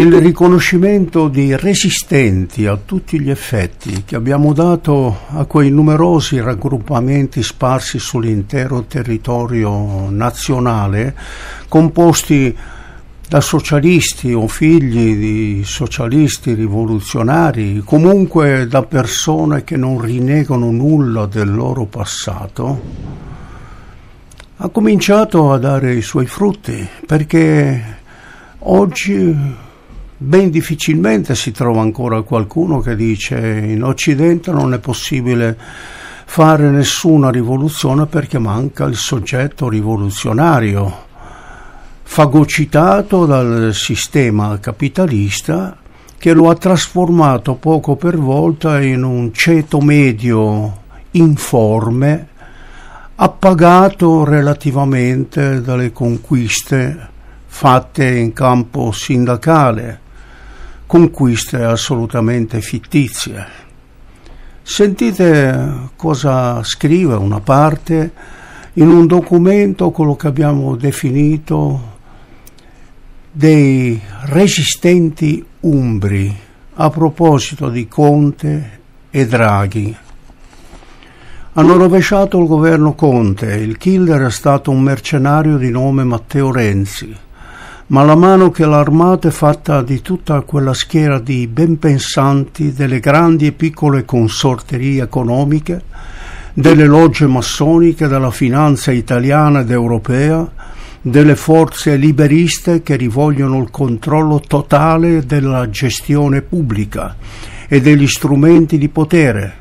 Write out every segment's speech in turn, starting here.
il riconoscimento di resistenti a tutti gli effetti che abbiamo dato a quei numerosi raggruppamenti sparsi sull'intero territorio nazionale, composti da socialisti o figli di socialisti rivoluzionari, comunque da persone che non rinnegano nulla del loro passato, ha cominciato a dare i suoi frutti perché oggi ben difficilmente si trova ancora qualcuno che dice in Occidente non è possibile fare nessuna rivoluzione perché manca il soggetto rivoluzionario, fagocitato dal sistema capitalista che lo ha trasformato poco per volta in un ceto medio informe, appagato relativamente dalle conquiste fatte in campo sindacale conquiste assolutamente fittizie. Sentite cosa scrive una parte in un documento quello che abbiamo definito dei resistenti umbri a proposito di Conte e Draghi. Hanno rovesciato il governo Conte, il killer è stato un mercenario di nome Matteo Renzi ma la mano che l'armata è fatta di tutta quella schiera di ben pensanti delle grandi e piccole consorterie economiche, delle logge massoniche, della finanza italiana ed europea, delle forze liberiste che rivogliono il controllo totale della gestione pubblica e degli strumenti di potere,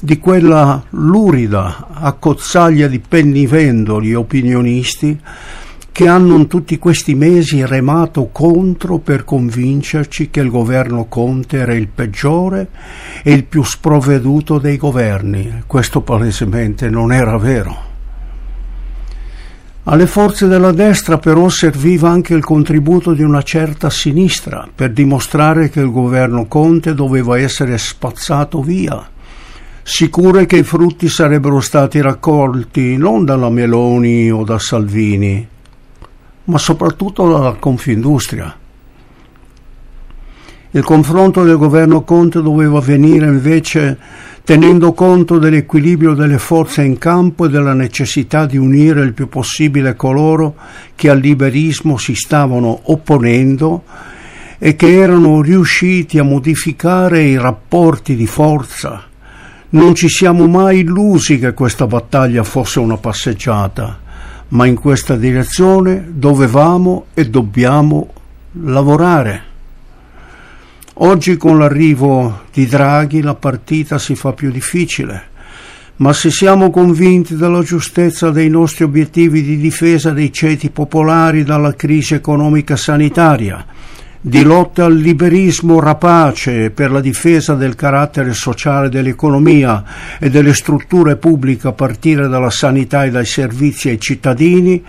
di quella lurida accozzaglia di pennivendoli opinionisti che hanno in tutti questi mesi remato contro per convincerci che il governo Conte era il peggiore e il più sprovveduto dei governi. Questo palesemente non era vero. Alle forze della destra però serviva anche il contributo di una certa sinistra per dimostrare che il governo Conte doveva essere spazzato via, sicure che i frutti sarebbero stati raccolti non dalla Meloni o da Salvini, ma soprattutto dalla Confindustria. Il confronto del governo Conte doveva avvenire invece tenendo conto dell'equilibrio delle forze in campo e della necessità di unire il più possibile coloro che al liberismo si stavano opponendo e che erano riusciti a modificare i rapporti di forza. Non ci siamo mai illusi che questa battaglia fosse una passeggiata ma in questa direzione dovevamo e dobbiamo lavorare. Oggi con l'arrivo di Draghi la partita si fa più difficile, ma se siamo convinti della giustezza dei nostri obiettivi di difesa dei ceti popolari dalla crisi economica sanitaria, di lotta al liberismo rapace per la difesa del carattere sociale dell'economia e delle strutture pubbliche a partire dalla sanità e dai servizi ai cittadini,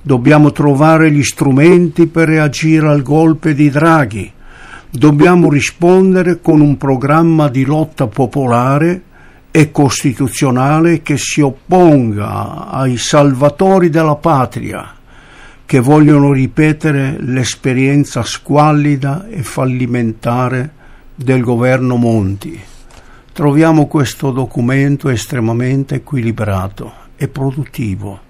dobbiamo trovare gli strumenti per reagire al golpe di Draghi. Dobbiamo rispondere con un programma di lotta popolare e costituzionale che si opponga ai salvatori della patria che vogliono ripetere l'esperienza squallida e fallimentare del governo Monti. Troviamo questo documento estremamente equilibrato e produttivo.